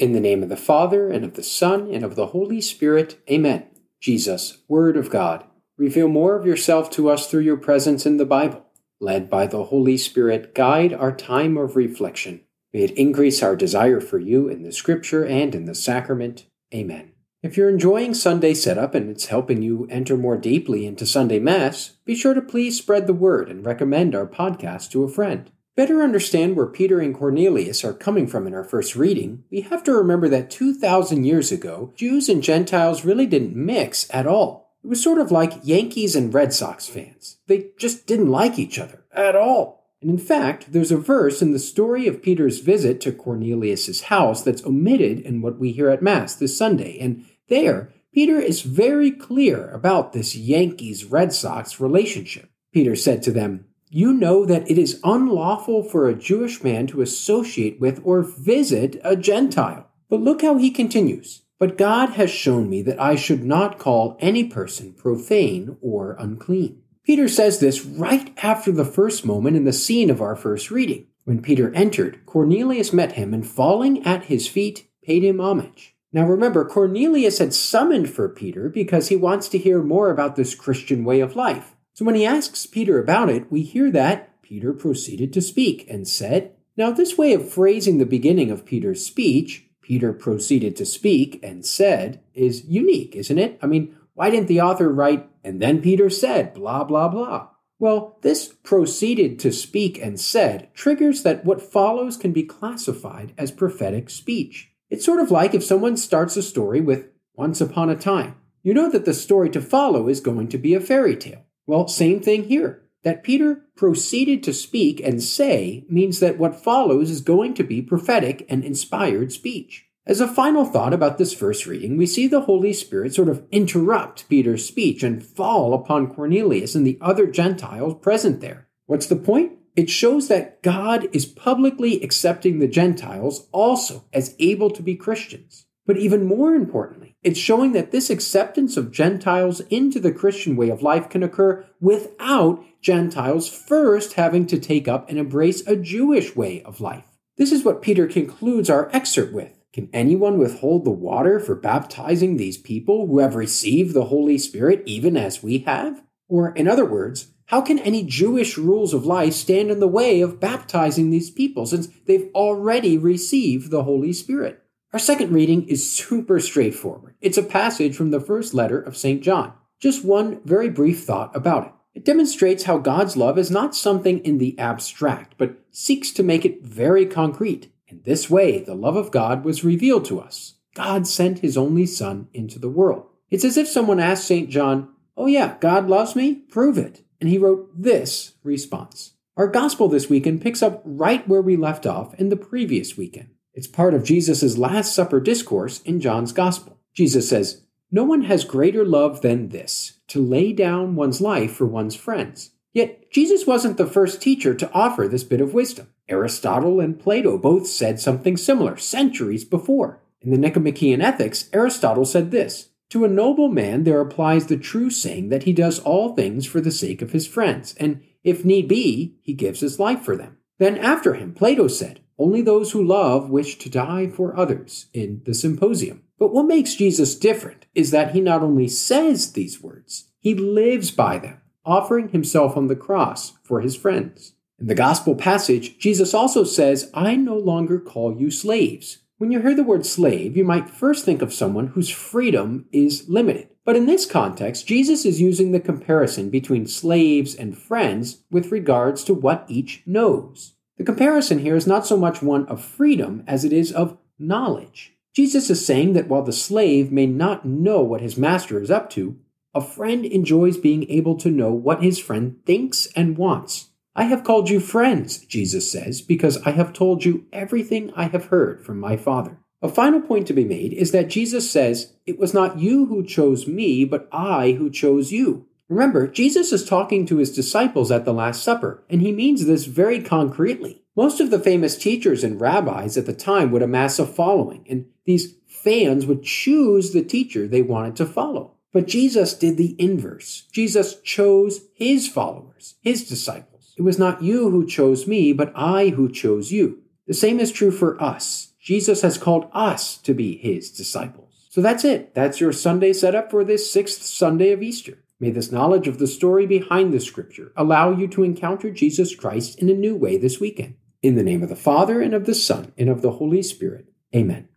In the name of the Father, and of the Son, and of the Holy Spirit, Amen. Jesus, Word of God, reveal more of yourself to us through your presence in the Bible. Led by the Holy Spirit, guide our time of reflection. May it increase our desire for you in the Scripture and in the sacrament. Amen. If you're enjoying Sunday setup and it's helping you enter more deeply into Sunday Mass, be sure to please spread the word and recommend our podcast to a friend better understand where Peter and Cornelius are coming from in our first reading, we have to remember that 2,000 years ago, Jews and Gentiles really didn't mix at all. It was sort of like Yankees and Red Sox fans. They just didn't like each other at all. And in fact, there's a verse in the story of Peter's visit to Cornelius's house that's omitted in what we hear at Mass this Sunday. And there, Peter is very clear about this Yankees Red Sox relationship. Peter said to them, you know that it is unlawful for a Jewish man to associate with or visit a Gentile. But look how he continues. But God has shown me that I should not call any person profane or unclean. Peter says this right after the first moment in the scene of our first reading. When Peter entered, Cornelius met him and falling at his feet, paid him homage. Now remember, Cornelius had summoned for Peter because he wants to hear more about this Christian way of life. So when he asks Peter about it, we hear that Peter proceeded to speak and said, Now, this way of phrasing the beginning of Peter's speech, Peter proceeded to speak and said, is unique, isn't it? I mean, why didn't the author write, and then Peter said, blah, blah, blah? Well, this proceeded to speak and said triggers that what follows can be classified as prophetic speech. It's sort of like if someone starts a story with once upon a time. You know that the story to follow is going to be a fairy tale. Well, same thing here. That Peter proceeded to speak and say means that what follows is going to be prophetic and inspired speech. As a final thought about this first reading, we see the Holy Spirit sort of interrupt Peter's speech and fall upon Cornelius and the other Gentiles present there. What's the point? It shows that God is publicly accepting the Gentiles also as able to be Christians. But even more importantly, it's showing that this acceptance of Gentiles into the Christian way of life can occur without Gentiles first having to take up and embrace a Jewish way of life. This is what Peter concludes our excerpt with. Can anyone withhold the water for baptizing these people who have received the Holy Spirit even as we have? Or, in other words, how can any Jewish rules of life stand in the way of baptizing these people since they've already received the Holy Spirit? Our second reading is super straightforward. It's a passage from the first letter of St. John. Just one very brief thought about it. It demonstrates how God's love is not something in the abstract, but seeks to make it very concrete. In this way, the love of God was revealed to us. God sent his only Son into the world. It's as if someone asked St. John, Oh, yeah, God loves me? Prove it. And he wrote this response. Our gospel this weekend picks up right where we left off in the previous weekend. It's part of Jesus' Last Supper discourse in John's Gospel. Jesus says, No one has greater love than this, to lay down one's life for one's friends. Yet, Jesus wasn't the first teacher to offer this bit of wisdom. Aristotle and Plato both said something similar centuries before. In the Nicomachean Ethics, Aristotle said this To a noble man there applies the true saying that he does all things for the sake of his friends, and if need be, he gives his life for them. Then after him, Plato said, only those who love wish to die for others in the symposium. But what makes Jesus different is that he not only says these words, he lives by them, offering himself on the cross for his friends. In the gospel passage, Jesus also says, I no longer call you slaves. When you hear the word slave, you might first think of someone whose freedom is limited. But in this context, Jesus is using the comparison between slaves and friends with regards to what each knows. The comparison here is not so much one of freedom as it is of knowledge. Jesus is saying that while the slave may not know what his master is up to, a friend enjoys being able to know what his friend thinks and wants. I have called you friends, Jesus says, because I have told you everything I have heard from my Father. A final point to be made is that Jesus says, It was not you who chose me, but I who chose you. Remember, Jesus is talking to his disciples at the Last Supper, and he means this very concretely. Most of the famous teachers and rabbis at the time would amass a following, and these fans would choose the teacher they wanted to follow. But Jesus did the inverse. Jesus chose his followers, his disciples. It was not you who chose me, but I who chose you. The same is true for us. Jesus has called us to be his disciples. So that's it. That's your Sunday setup for this sixth Sunday of Easter. May this knowledge of the story behind the scripture allow you to encounter Jesus Christ in a new way this weekend. In the name of the Father, and of the Son, and of the Holy Spirit. Amen.